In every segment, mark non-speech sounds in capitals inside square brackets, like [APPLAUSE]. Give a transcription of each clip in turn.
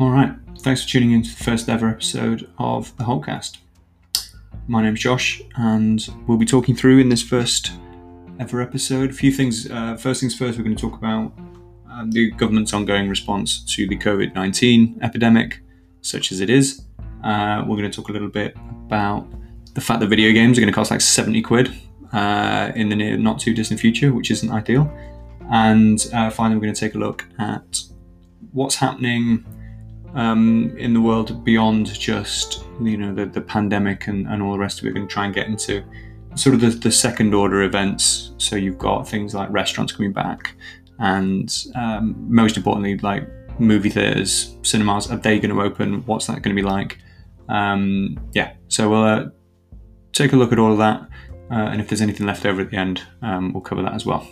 All right. Thanks for tuning in to the first ever episode of the Holtcast. My name's Josh, and we'll be talking through in this first ever episode a few things. Uh, first things first, we're going to talk about um, the government's ongoing response to the COVID 19 epidemic, such as it is. Uh, we're going to talk a little bit about the fact that video games are going to cost like 70 quid uh, in the near, not too distant future, which isn't ideal. And uh, finally, we're going to take a look at what's happening um, in the world beyond just you know the, the pandemic and, and all the rest of it. To try and get into sort of the, the second order events. So you've got things like restaurants coming back, and um, most importantly, like movie theaters, cinemas. Are they going to open? What's that going to be like? Um, yeah. So we'll uh, take a look at all of that, uh, and if there's anything left over at the end, um, we'll cover that as well.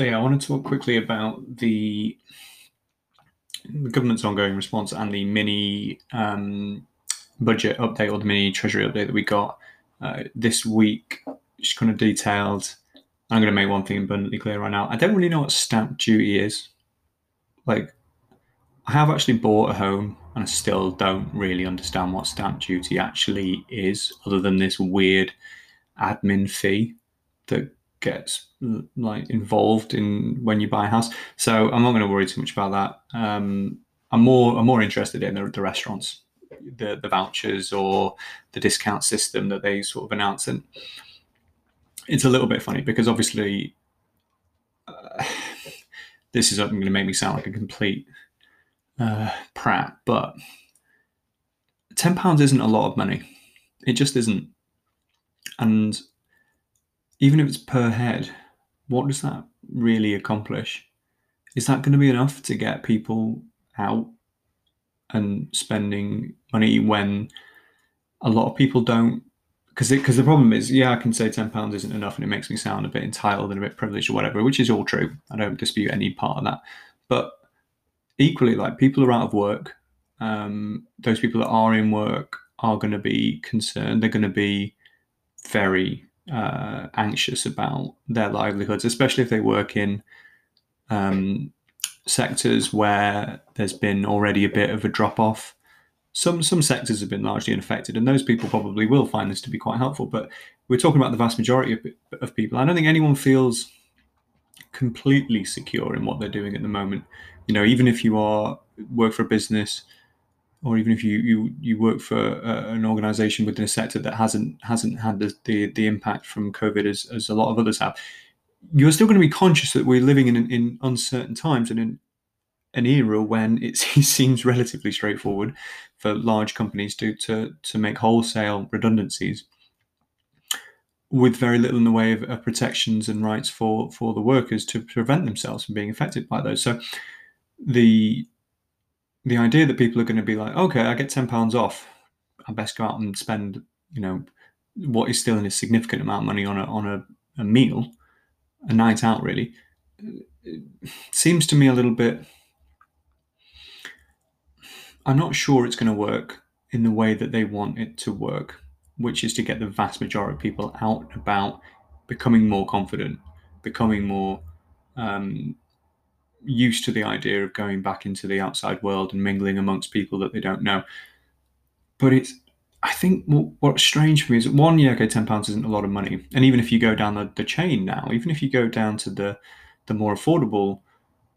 So yeah, I want to talk quickly about the, the government's ongoing response and the mini um, budget update or the mini treasury update that we got uh, this week. Just kind of detailed. I'm going to make one thing abundantly clear right now. I don't really know what stamp duty is. Like, I have actually bought a home and I still don't really understand what stamp duty actually is, other than this weird admin fee that gets like involved in when you buy a house. So I'm not going to worry too much about that. Um, I'm more I'm more interested in the, the, restaurants, the the vouchers or the discount system that they sort of announce. And it's a little bit funny because obviously uh, [SIGHS] this is going to make me sound like a complete uh, prat, but ten pounds isn't a lot of money. It just isn't. And even if it's per head, what does that really accomplish? Is that going to be enough to get people out and spending money when a lot of people don't? Because because the problem is, yeah, I can say ten pounds isn't enough, and it makes me sound a bit entitled and a bit privileged or whatever, which is all true. I don't dispute any part of that, but equally, like people are out of work. Um, those people that are in work are going to be concerned. They're going to be very uh, anxious about their livelihoods, especially if they work in um, sectors where there's been already a bit of a drop off. Some some sectors have been largely unaffected, and those people probably will find this to be quite helpful. But we're talking about the vast majority of, of people. I don't think anyone feels completely secure in what they're doing at the moment. You know, even if you are work for a business or even if you you, you work for uh, an organization within a sector that hasn't hasn't had the, the, the impact from COVID as, as a lot of others have, you're still going to be conscious that we're living in in uncertain times and in an era when it [LAUGHS] seems relatively straightforward for large companies to to to make wholesale redundancies with very little in the way of, of protections and rights for for the workers to prevent themselves from being affected by those. So the the idea that people are going to be like, okay, I get ten pounds off, I best go out and spend, you know, what is still in a significant amount of money on a on a, a meal, a night out, really, seems to me a little bit. I'm not sure it's going to work in the way that they want it to work, which is to get the vast majority of people out about, becoming more confident, becoming more um, used to the idea of going back into the outside world and mingling amongst people that they don't know. But it's, I think what, what's strange for me is that one, yeah, okay, ten pounds isn't a lot of money, and even if you go down the, the chain now, even if you go down to the the more affordable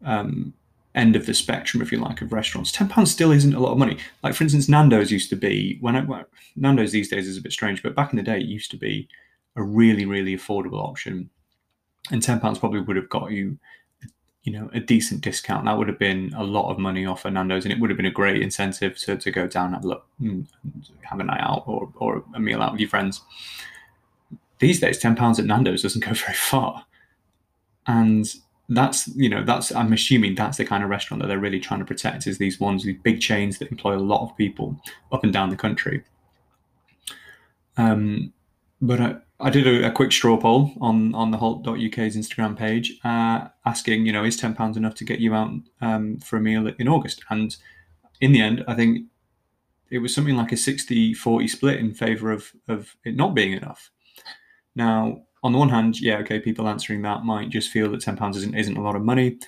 um, end of the spectrum, if you like, of restaurants, ten pounds still isn't a lot of money. Like for instance, Nando's used to be when I well, Nando's these days is a bit strange, but back in the day, it used to be a really really affordable option, and ten pounds probably would have got you you know a decent discount. That would have been a lot of money off Nando's and it would have been a great incentive to, to go down and have a look have a night out or, or a meal out with your friends. These days 10 pounds at Nando's doesn't go [LAUGHS] very far. And that's you know that's I'm assuming that's the kind of restaurant that they're really trying to protect is these ones these big chains that employ a lot of people up and down the country. Um but I, I did a, a, quick straw poll on on the Holt.uk's Instagram page, uh, asking, you know, is ten pounds enough to get you out um, for a meal in August? And in the end, I think it was something like a 60-40 split in favour of of it not being enough. Now, on the one hand, yeah, okay, people answering that might just feel that ten pounds isn't isn't a lot of money.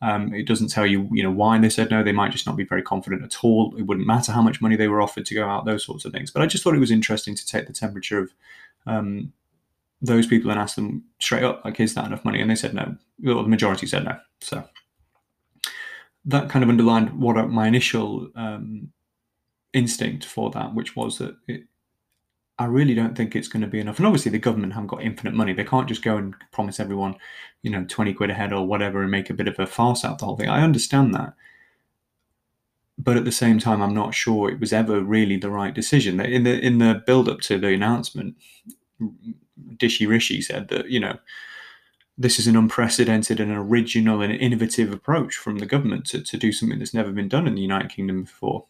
Um, it doesn't tell you, you know, why they said no. They might just not be very confident at all. It wouldn't matter how much money they were offered to go out, those sorts of things. But I just thought it was interesting to take the temperature of um, those people and ask them straight up, like, is that enough money? And they said no. Well, the majority said no. So that kind of underlined what my initial um, instinct for that, which was that it, I really don't think it's going to be enough. And obviously, the government haven't got infinite money. They can't just go and promise everyone, you know, 20 quid a head or whatever and make a bit of a farce out of the whole thing. I understand that. But at the same time, I'm not sure it was ever really the right decision. In the in the build up to the announcement, Dishy Rishi said that, you know, this is an unprecedented and original and innovative approach from the government to, to do something that's never been done in the United Kingdom before.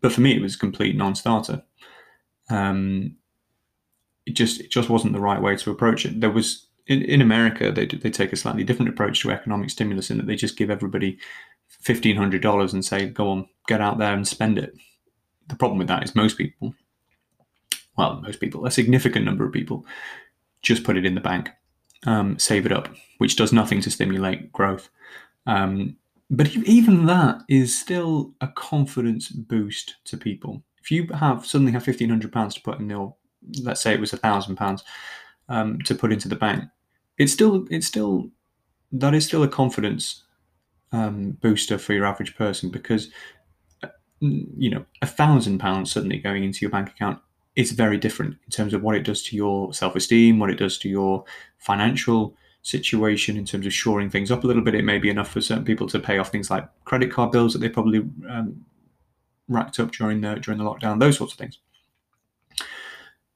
But for me, it was a complete non-starter. Um, it just it just wasn't the right way to approach it. There was in, in America they they take a slightly different approach to economic stimulus in that they just give everybody fifteen hundred dollars and say go on get out there and spend it. The problem with that is most people, well most people, a significant number of people, just put it in the bank, um, save it up, which does nothing to stimulate growth. Um, but even that is still a confidence boost to people if you have suddenly have fifteen hundred pounds to put in your, let's say it was a thousand pounds um, to put into the bank, it's still it's still that is still a confidence um, booster for your average person because uh, you know a thousand pounds suddenly going into your bank account is very different in terms of what it does to your self-esteem, what it does to your financial situation in terms of shoring things up a little bit. It may be enough for certain people to pay off things like credit card bills that they probably um, racked up during the during the lockdown, those sorts of things.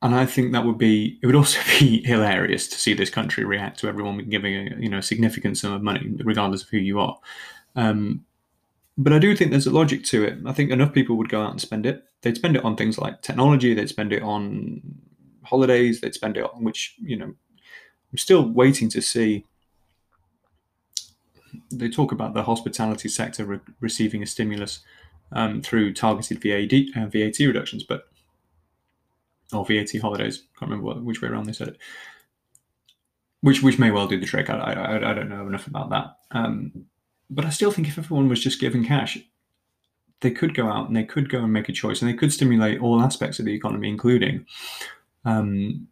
And I think that would be it would [LAUGHS] also be hilarious to see this country react to everyone giving a you know a significant sum of money, regardless of who you are. Um, but I do think there's a logic to it. I think enough people would go out and spend it. They'd spend it on things like technology. They'd spend it on holidays. They'd spend it on which you know. I'm still waiting to see. They talk about the hospitality sector re- receiving a stimulus um, through targeted VAT, uh, VAT reductions, but or VAT holidays. Can't remember what, which way around they said it. Which which may well do the trick. I, I, I don't know enough about that. Um, but I still think if everyone was just given cash, they could go out and they could go and make a choice, and they could stimulate all aspects of the economy, including um,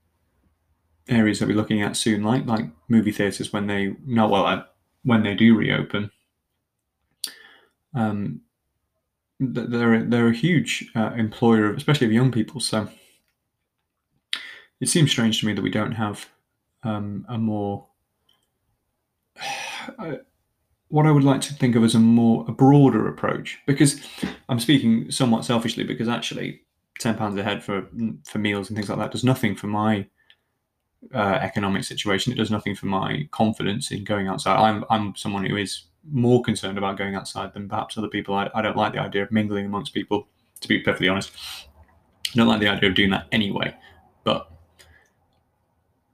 areas that we're looking at soon, like like movie theaters when they no well uh, when they do reopen. Um, they're they're a huge uh, employer, especially of young people. So it seems strange to me that we don't have um, a more [SIGHS] uh, what I would like to think of as a more a broader approach. Because I'm speaking somewhat selfishly, because actually ten pounds a head for for meals and things like that does nothing for my uh, economic situation. It does nothing for my confidence in going outside. I'm I'm someone who is more concerned about going outside than perhaps other people. I, I don't like the idea of mingling amongst people, to be perfectly honest. I don't like the idea of doing that anyway. But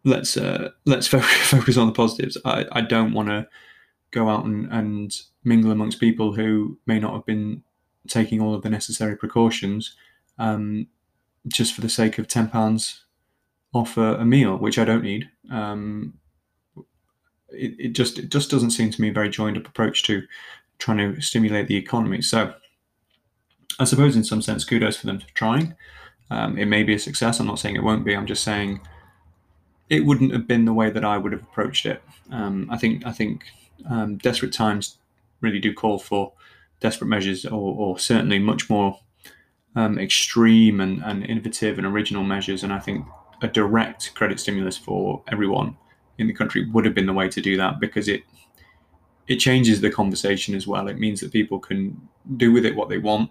let's uh, let's [LAUGHS] focus on the positives. I, I don't want to go out and, and mingle amongst people who may not have been taking all of the necessary precautions um, just for the sake of ten pounds off a, a, meal, which I don't need. Um, it, it just it just doesn't seem to me a very joined up approach to trying to stimulate the economy. So I suppose in some sense, kudos for them for trying. Um, it may be a success. I'm not saying it won't be. I'm just saying it wouldn't have been the way that I would have approached it. Um, I think I think um, desperate times really do call for desperate measures, or, or certainly much more um, extreme and, and innovative and original measures. And I think a direct credit stimulus for everyone in the country would have been the way to do that because it it changes the conversation as well. It means that people can do with it what they want,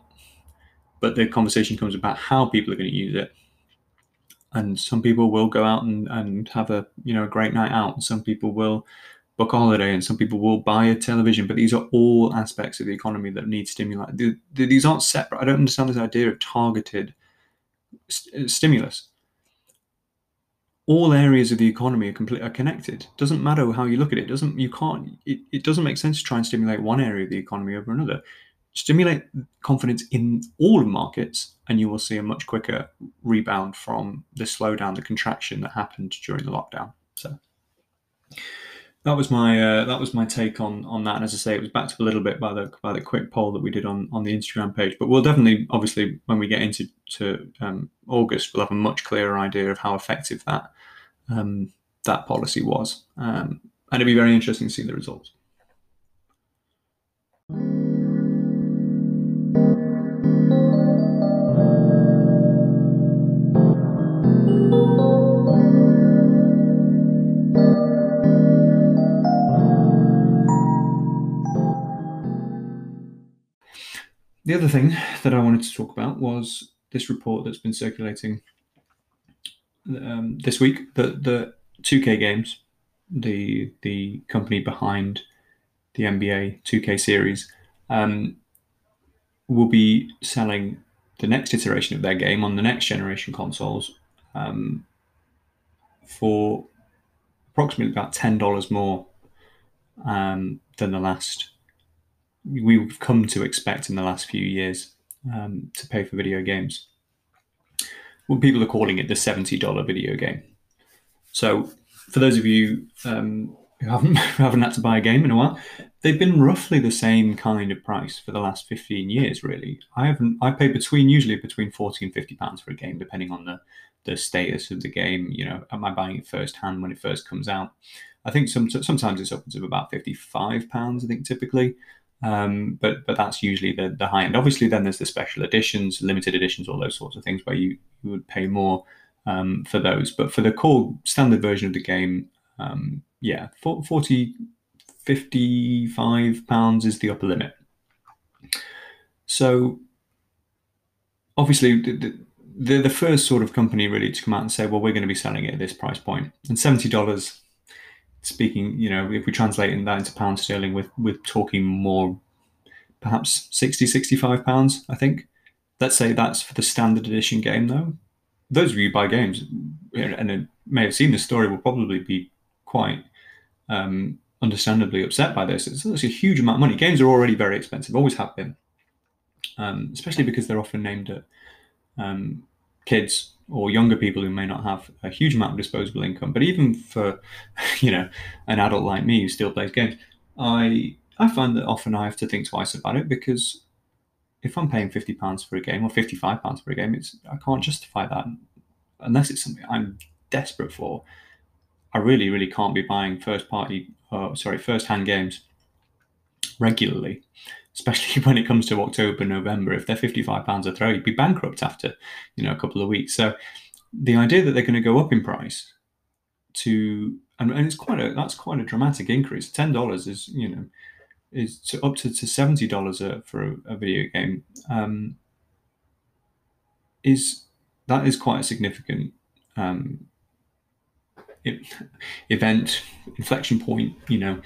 but the conversation comes about how people are going to use it. And some people will go out and, and have a you know a great night out. And some people will book holiday, and some people will buy a television. But these are all aspects of the economy that need stimuli. These aren't separate. I don't understand this idea of targeted st- uh, stimulus all areas of the economy are complete are connected. Doesn't matter how you look at it. Doesn't you can't it, it doesn't make sense to try and stimulate one area of the economy over another. stimulate confidence in all markets, and you will see a much quicker rebound from the slowdown, the contraction that happened during the lockdown. So that was my uh, that was my take on on that. And as I say, it was backed up a little bit by the by the quick poll that we did on on the Instagram page. But we'll definitely, obviously, when we get into to um, August, we'll have a much clearer idea of how effective that um, that policy was, um, and it'd be very interesting to see the results. The other thing that I wanted to talk about was this report that's been circulating um, this week. The the 2K games, the the company behind the NBA 2K series, um, will be selling the next iteration of their game on the next generation consoles um, for approximately about ten dollars more um, than the last we've come to expect in the last few years um, to pay for video games. Well, people are calling it the $70 video game. So, for those of you um, who haven't [LAUGHS] who haven't had to buy a game in a while, they've been roughly the same kind of price for the last 15 years. Really, I haven't. I pay between usually between 40 and 50 pounds for a game, depending on the the status of the game. You know, am I buying it first hand when it first comes out? I think some, sometimes it's upwards of about 55 pounds. I think typically. Um, but but that's usually the, the high end. Obviously, then there's the special editions, limited editions, all those sorts of things where you, you would pay more um, for those. But for the core standard version of the game, um, yeah, 40, 55 pounds is the upper limit. So obviously, the, the, the first sort of company really to come out and say, well, we're going to be selling it at this price point, and seventy dollars speaking, you know, if we translate that into pound sterling, with with talking more, perhaps 60, 65 pounds, I think. Let's say that's for the standard edition game, though. Those of you who buy games and may have seen the story will probably be quite um, understandably upset by this. It's, it's, a huge amount of money. Games are already very expensive, always have been, um, especially because they're often named at um, kids or younger people who may not have a huge amount of disposable income. But even for, [LAUGHS] you know, an adult like me who still plays games, I I find that often I have to think twice about it because if I'm paying fifty pounds for a game or fifty five pounds for a game, it's I can't justify that unless it's something I'm desperate for. I really, really can't be buying first party, uh, sorry, first hand games regularly especially [LAUGHS] when it comes to October, November. If they're fifty-five pounds a throw, you'd be bankrupt after you know a couple of weeks. So the idea that they're going to go up in price to and, and it's quite a that's quite a dramatic increase. Ten dollars is you know is to up to, to seventy dollars for a, a, video game um, is that is quite a significant um, event inflection point you know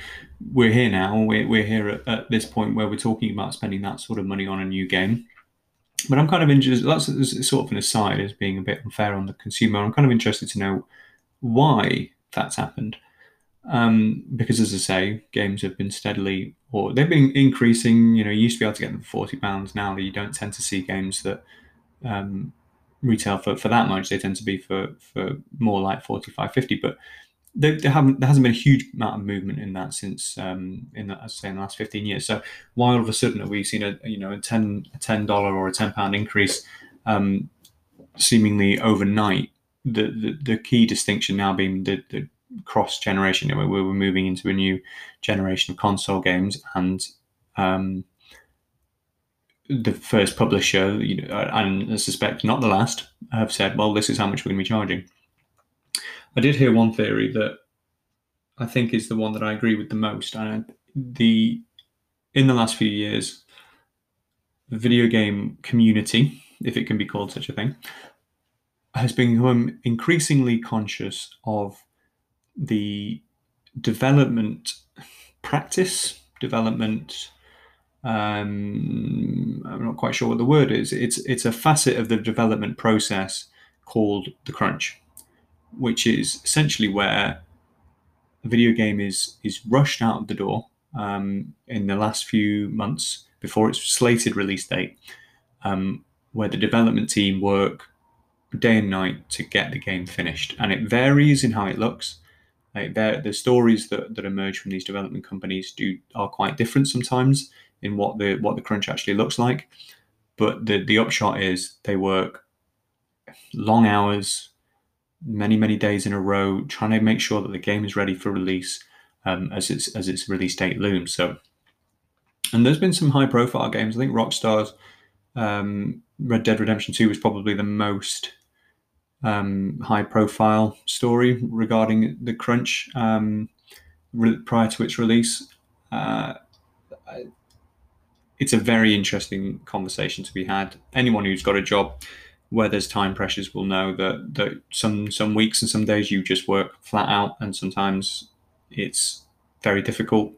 we're here now we're, we're here at, at, this point where we're talking about spending that sort of money on a new game. But i'm kind of interested that's sort of an aside as being a bit unfair on the consumer. I'm kind of interested to know why that's happened. Um, because as i say games have been steadily or they've been increasing you know you used to be able to get them for 40 pounds now you don't tend to see games that um, retail for, for that much. They tend to be for, for more like 45, 50. But there, there haven't there hasn't been a huge amount of movement in that since um, in the, say in the last 15 years. So why all of a sudden have we seen a you know a 10 a 10 dollar or a 10 pound increase um, seemingly overnight? The, the the key distinction now being the, the cross generation where we're moving into a new generation of console games and um, the first publisher, you know, and I suspect not the last, have said, well, this is how much we're going to be charging. I did hear one theory that I think is the one that I agree with the most. And the in the last few years, the video game community, if it can be called such a thing, has become increasingly conscious of the development practice, development um, I'm not quite sure what the word is. It's it's a facet of the development process called the crunch, which is essentially where a video game is is rushed out of the door um, in the last few months before its slated release date, um, where the development team work day and night to get the game finished. And it varies in how it looks. Like the stories that, that emerge from these development companies do are quite different sometimes in what the what the crunch actually looks like. But the the upshot is they work long hours, many many days in a row, trying to make sure that the game is ready for release um, as its as its release date looms. So, and there's been some high profile games. I think Rockstar's um, Red Dead Redemption Two was probably the most um, high profile story regarding the crunch um, re- prior to its release. Uh, it's a very interesting conversation to be had. Anyone who's got a job where there's time pressures will know that that some some weeks and some days you just work flat out, and sometimes it's very difficult.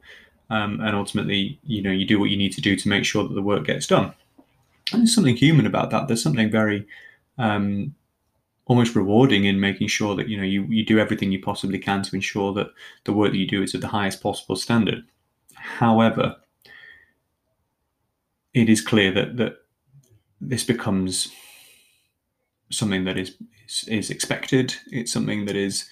Um, and ultimately, you know, you do what you need to do to make sure that the work gets done. And there's something human about that. There's something very um, almost rewarding in making sure that you know you, you do everything you possibly can to ensure that the work that you do is at the highest possible standard. However, it is clear that that this becomes something that is is, is expected. It's something that is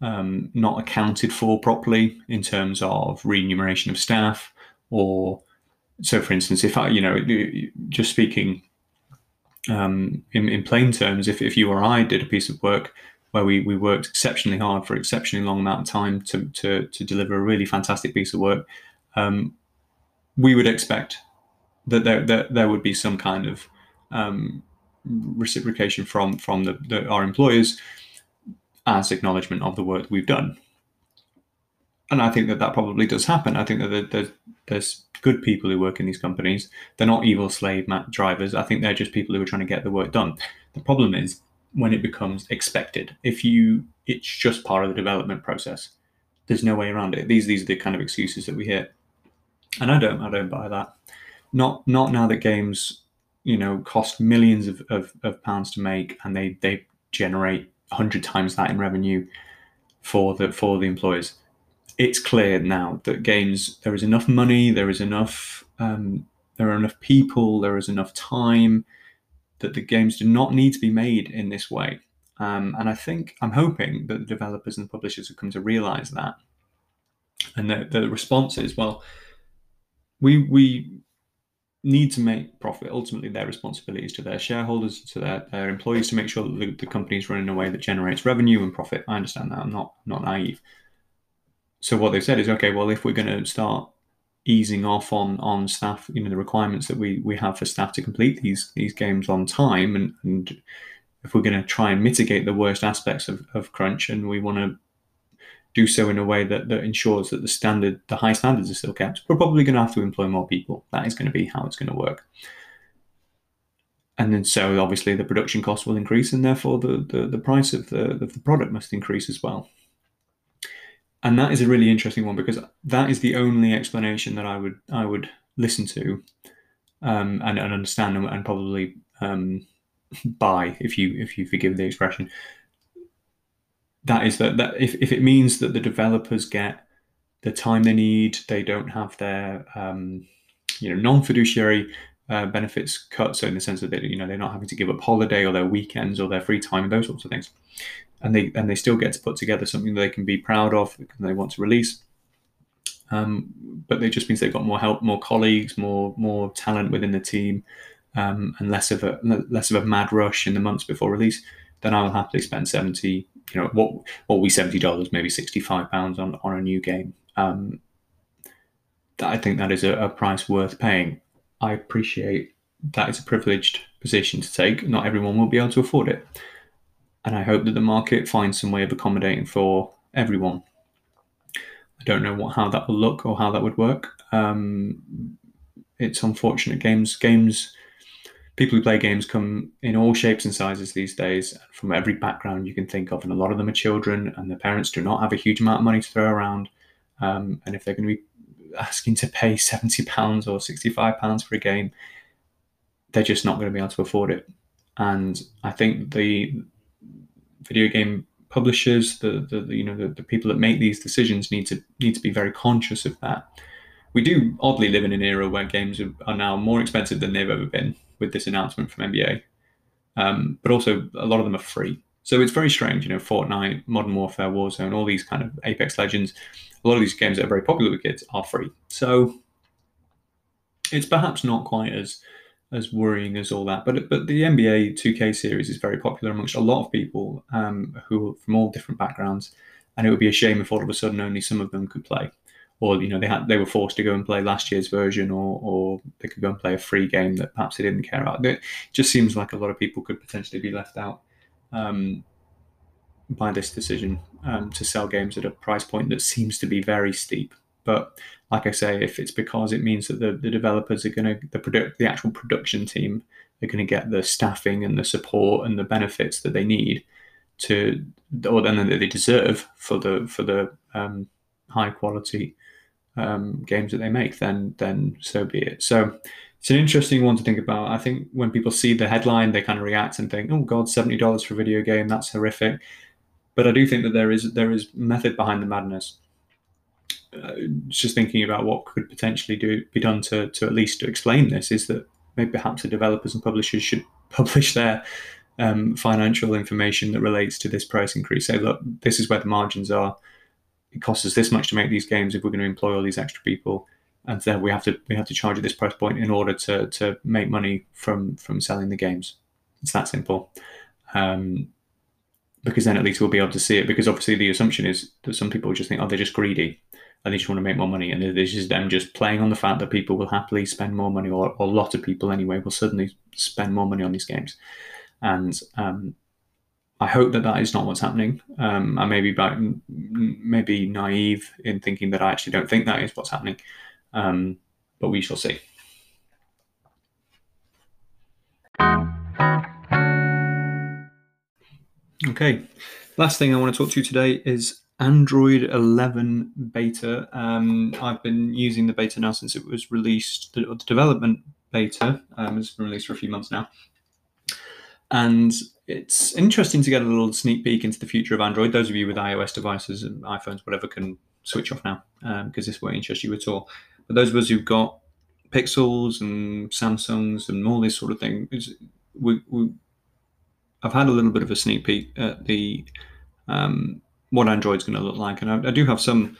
um, not accounted for properly in terms of remuneration of staff or so for instance if i you know just speaking um, in, in plain terms, if, if you or I did a piece of work where we, we worked exceptionally hard for exceptionally long amount of time to, to, to deliver a really fantastic piece of work, um, we would expect that there, there would be some kind of um, reciprocation from from the, the, our employers as acknowledgement of the work we've done. And I think that that probably does happen. I think that there's, there's good people who work in these companies. They're not evil slave drivers. I think they're just people who are trying to get the work done. The problem is when it becomes expected. If you, it's just part of the development process. There's no way around it. These these are the kind of excuses that we hear, and I don't I don't buy that. Not not now that games, you know, cost millions of, of, of pounds to make, and they they generate hundred times that in revenue for the for the employers it's clear now that games there is enough money, there is enough, um, there are enough people, there is enough time that the games do not need to be made in this way. Um, and I think I'm hoping that the developers and the publishers have come to realize that. And the, the response is, well, we we need to make profit. Ultimately, their responsibility is to their shareholders, to their, their employees, to make sure that the, the company is running in a way that generates revenue and profit. I understand that. I'm not not naive so what they've said is okay well if we're going to start easing off on on staff you know the requirements that we we have for staff to complete these these games on time and, and if we're going to try and mitigate the worst aspects of, of crunch and we want to do so in a way that, that ensures that the standard the high standards are still kept. We're probably going to have to employ more people. That is going to be how it's going to work. And then so obviously the production cost will increase and therefore the, the, the price of the, of the product must increase as well. And that is a really interesting one because that is the only explanation that I would I would listen to um, and, and, understand and, and probably um, [LAUGHS] buy if you if you forgive the expression. That is that that if, if it means that the developers get the time they need, they don't have their um, you know non fiduciary uh, benefits cut. So in the sense that they you know they're not having to give up holiday or their weekends or their free time and those sorts of things and they and they still get to put together something that they can be proud of and they want to release. Um, but it just means they've got more help, more colleagues, more more talent within the team, um, and less of a less of a mad rush in the months before release. Then I will happily spend seventy, you know, what what be seventy dollars, maybe sixty five pounds on on a new game. Um, I think that is a, a price worth paying. I appreciate that is a privileged position to take. Not everyone will be able to afford it and I hope that the market finds some way of accommodating for everyone. I don't know what how that will look or how that would work. Um, it's unfortunate. Games, games, people who play games come in all shapes and sizes these days, from every background you can think of, and a lot of them are children, and their parents do not have a huge amount of money to throw around. Um, and if they're going to be asking to pay seventy pounds or sixty-five pounds for a game, they're just not going to be able to afford it. And I think the video game publishers, the, the, the you know the, the people that make these decisions need to need to be very conscious of that. we do oddly live in an era where games are now more expensive than they've ever been with this announcement from NBA. Um, but also, a lot of them are free. So it's very strange, you know, Fortnite, Modern Warfare, Warzone, all these kind of Apex Legends, a lot of these games that are very popular with kids are free. So it's perhaps not quite as as worrying as all that. But but the NBA 2K series is very popular amongst a lot of people um, who from all different backgrounds, and it would be a shame if all of a sudden only some of them could play, or you know they had they were forced to go and play last year's version, or or they could go and play a free game that perhaps they didn't care about. It just seems like a lot of people could potentially be left out. Um, by this decision um, to sell games at a price point that seems to be very steep. But like I say, if it's because it means that the, the developers are going to the product the actual production team are going to get the staffing and the support and the benefits that they need to or then that they deserve for the for the um, high quality um, games that they make, then then so be it. So it's an interesting one to think about. I think when people see the headline, they kind of react and think, "Oh God, seventy dollars for a video game? That's horrific." But I do think that there is there is method behind the madness uh, just thinking about what could potentially do be done to to at least to explain this is that maybe perhaps the developers and publishers should [LAUGHS] publish their um, financial information that relates to this price increase. Say, look, this is where the margins are. It costs us this much to make these games if we're going to employ all these extra people, and then we have to we have to charge at this price point in order to to make money from from selling the games. It's that simple. Um, because then at least we'll be able to see it. Because obviously the assumption is that some people just think, oh, they're just greedy and they just want to make more money. And this is them just playing on the fact that people will happily spend more money, or, or a lot of people anyway will suddenly spend more money on these games. And um, I hope that that is not what's happening. Um, I may be maybe naive in thinking that I actually don't think that is what's happening, um, but we shall see. Okay, last thing I want to talk to you today is Android 11 beta. Um, I've been using the beta now since it was released. The, the development beta um, has been released for a few months now. And it's interesting to get a little sneak peek into the future of Android. Those of you with iOS devices and iPhones, whatever, can switch off now because um, this won't interest you at all. But those of us who've got Pixels and Samsungs and all this sort of thing, we, we, I've had a little bit of a sneak peek at the um, what Android's going to look like, and I, I do have some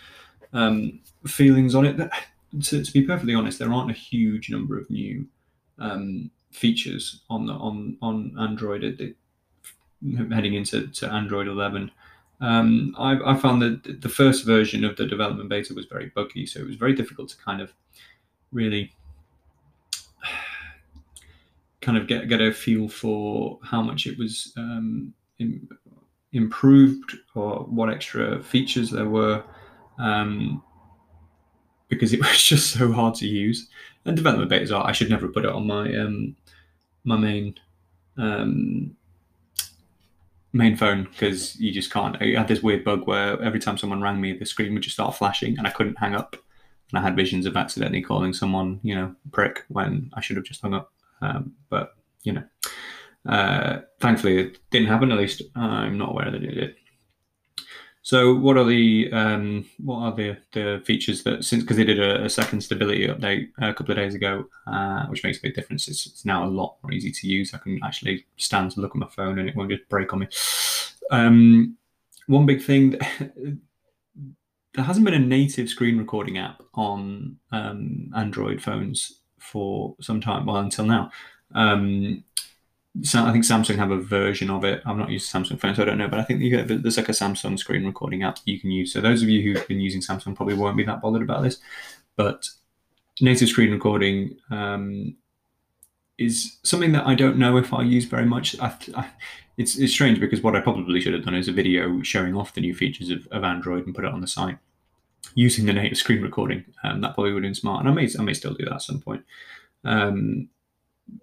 um, feelings on it. That, to, to, be perfectly honest, there aren't a huge number of new um, features on the on on Android it, it, heading into to Android 11. Um, I, I, found that the first version of the development beta was very buggy, so it was very difficult to kind of really [SIGHS] kind of get get a feel for how much it was um, improved or what extra features there were um, because it [LAUGHS] was just so hard to use. And development betas are, I should never put it on my um, my main um, main phone because you just can't. I had this weird bug where every time someone rang me, the screen would just start flashing and I couldn't hang up. And I had visions of accidentally calling someone, you know, prick when I should have just hung up. Um, but, you know, uh, thankfully, it didn't happen. At least I'm not aware that it did. So, what are the um, what are the, the features that since because they did a, a, second stability update a couple of days ago, uh, which makes a big difference. It's, it's, now a lot more easy to use. I can actually stand to look at my phone and it won't just break on me. Um, one big thing [LAUGHS] there hasn't been a native screen recording app on um, Android phones for some time. Well, until now. Um, so I think Samsung have a version of it. I'm not used Samsung phones, so I don't know, but I think there's like a Samsung screen recording app you can use. So those of you who've been using Samsung probably won't be that bothered about this, but native screen recording um, is something that I don't know if I use very much. I, I, it's, it's strange because what I probably should have done is a video showing off the new features of, of Android and put it on the site using the native screen recording. Um, that probably would have been smart, and I may I may still do that at some point. Um,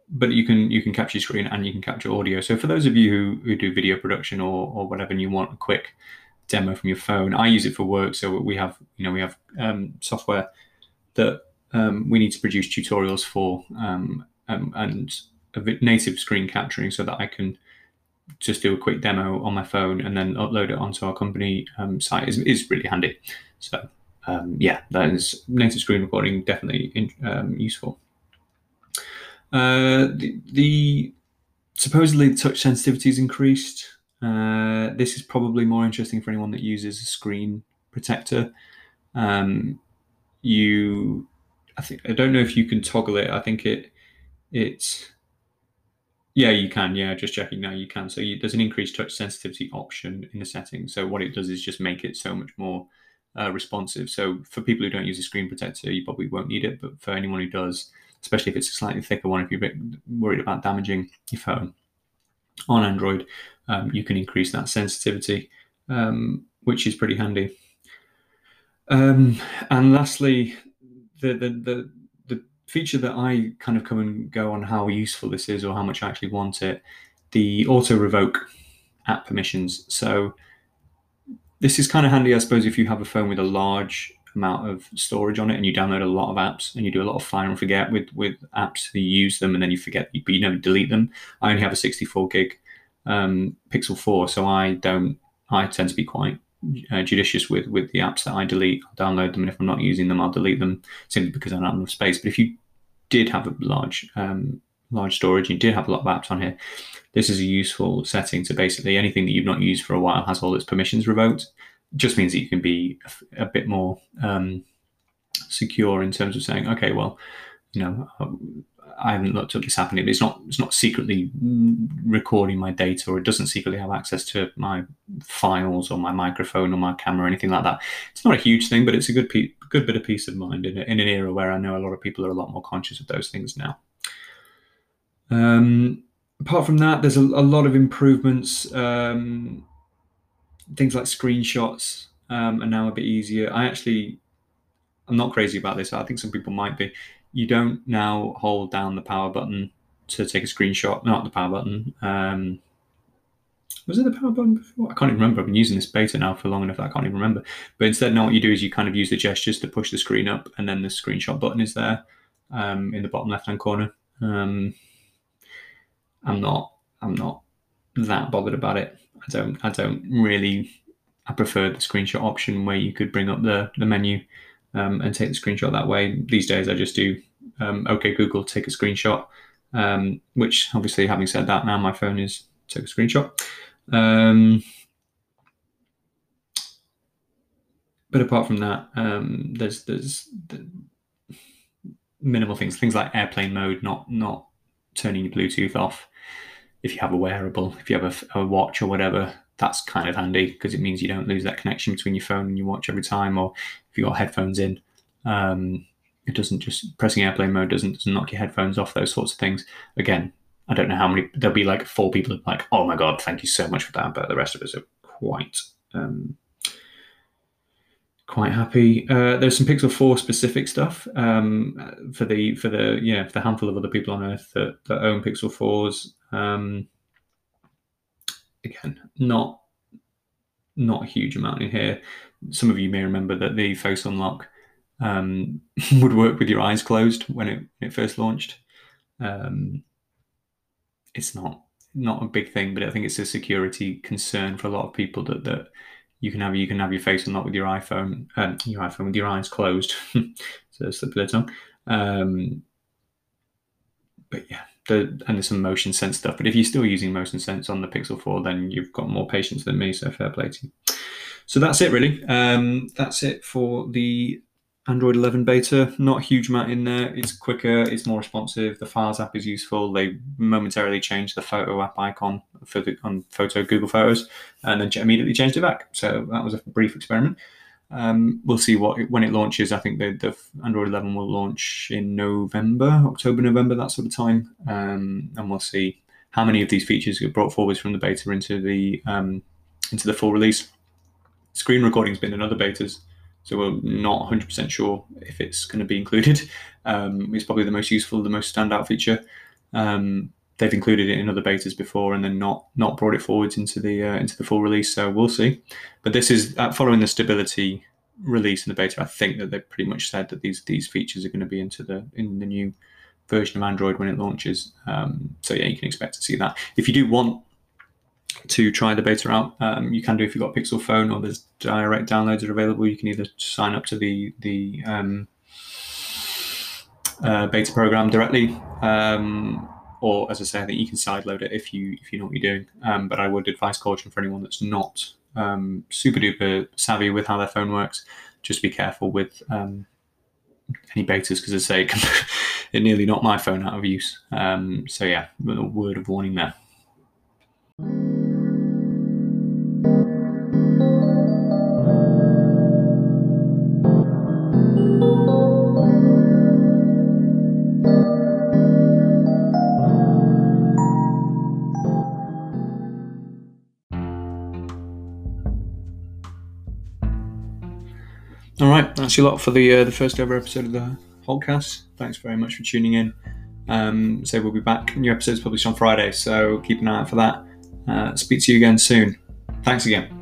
but you can you can capture screen and you can capture audio. So for those of you who, who do video production or, or whatever, and you want a quick demo from your phone, I use it for work. So we have you know we have um, software that um, we need to produce tutorials for um, um and native screen capturing, so that I can just do a quick demo on my phone and then upload it onto our company um, site is, is really handy. So um, yeah, that is native screen recording definitely in, useful. Uh, the, the, supposedly touch sensitivity is increased. Uh, this is probably more interesting for anyone that uses a screen protector. Um, you, I think I don't know if you can toggle it. I think it it's yeah, you can. Yeah, just checking now. You can. So you, there's an increased touch sensitivity option in the settings. So what it does is just make it so much more uh, responsive. So for people who don't use a screen protector, you probably won't need it. But for anyone who does, especially if it's a slightly thicker one, if you're a bit worried about damaging your phone on Android, um, you can increase that sensitivity, um, which is pretty handy. Um, and lastly, the, the the the feature that I kind of come and go on how useful this is or how much I actually want it, the auto revoke app permissions. So this is kind of handy, I suppose, if you have a phone with a large amount of storage on it and you download a lot of apps and you do a lot of find and forget with with apps you use them and then you forget but you never delete them. I only have a 64 gig um, pixel 4 so i don't i tend to be quite uh, judicious with with the apps that i delete. I'll download them and if i'm not using them i'll delete them simply because i don't have enough space. But if you did have a large um, large storage you did have a lot of apps on here this is a useful setting to basically anything that you've not used for a while has all its permissions revoked. Just means that you can be a, a bit more um, secure in terms of saying, okay, well, you know, I haven't looked up this happening, but it's not it's not secretly recording my data, or it doesn't secretly have access to my files or my microphone or my camera or anything like that. It's not a huge thing, but it's a good pe- good bit of peace of mind in, in an era where I know a lot of people are a lot more conscious of those things now. Um, apart from that, there's a, a lot of improvements. Um, things like screenshots um, are now a bit easier. I actually, I'm not crazy about this. I think some people might be. You don't now hold down the power button to take a screenshot. Not the power button. Um, was it the power button before? I can't even remember. I've been using this beta now for long enough that I can't even remember. But instead, now what you do is you kind of use the gestures to push the screen up, and then the screenshot button is there um, in the bottom left hand corner. Um, I'm not I'm not that bothered about it. I don't I don't really I prefer the screenshot option where you could bring up the the menu um, and take the screenshot that way. These days I just do um, OK Google take a screenshot, um, which obviously having said that now my phone is take a screenshot. Um, but apart from that, um, there's there's the minimal things, things like airplane mode, not not turning your Bluetooth off if you have a wearable, if you have a, a watch or whatever, that's kind of handy because it means you don't lose that connection between your phone and your watch every time. Or if you've got headphones in, um, it doesn't just pressing airplane mode doesn't, doesn't knock your headphones off. Those sorts of things. Again, I don't know how many. There'll be like four people like, oh my god, thank you so much for that. But the rest of us are quite um, quite happy. Uh, there's some Pixel 4 specific stuff um, for the for the yeah for the handful of other people on Earth that, that own Pixel 4s. Um, again, not not a huge amount in here. Some of you may remember that the face unlock um, [LAUGHS] would work with your eyes closed when it, when it first launched. Um, it's not not a big thing, but I think it's a security concern for a lot of people that that you can have you can have your face unlocked with your iPhone, um, your iPhone with your eyes closed. [LAUGHS] so slip of the tongue. Um, but yeah, the, and there's some motion sense stuff. But if you're still using motion sense on the Pixel 4, then you've got more patience than me. So fair play to you. So that's it really. Um, that's it for the Android 11 beta, not a huge amount in there. It's quicker, it's more responsive. The Files app is useful. They momentarily changed the photo app icon for the on photo Google Photos, and then immediately changed it back. So that was a brief experiment. Um, we'll see what when it launches. I think the, the Android 11 will launch in November, October, November, that sort of time, um, and we'll see how many of these features get brought forwards from the beta into the um, into the full release. Screen recording's been in other betas so we're not 100% sure if it's going to be included. [LAUGHS] Um, it's probably the most useful, the most standout feature. Um, they've included it in other betas before and then not not brought it forwards into the uh, into the full release. So we'll see. But this is uh, following the stability release in the beta. I think that they've pretty much said that these these features are going to be into the in the new version of Android when it launches. Um, so yeah, you can expect to see that. If you do want to try the beta out. Um, you can do if you've got a Pixel phone or there's direct downloads are available. You can either sign up to the the um, uh, beta program directly, um, or as I say, I think you can sideload it if you if you know what you're doing. Um, but I would advise caution for anyone that's not um, super duper savvy with how their phone works. Just be careful with um, any betas because, as I say, [LAUGHS] [LAUGHS] it, nearly knocked my phone out of use. Um, so yeah, a word of warning there. That's your lot for the uh, the first ever episode of the podcast. Thanks very much for tuning in. Um, so we'll be back. New episodes published on Friday, so keep an eye out for that. Uh, speak to you again soon. Thanks again.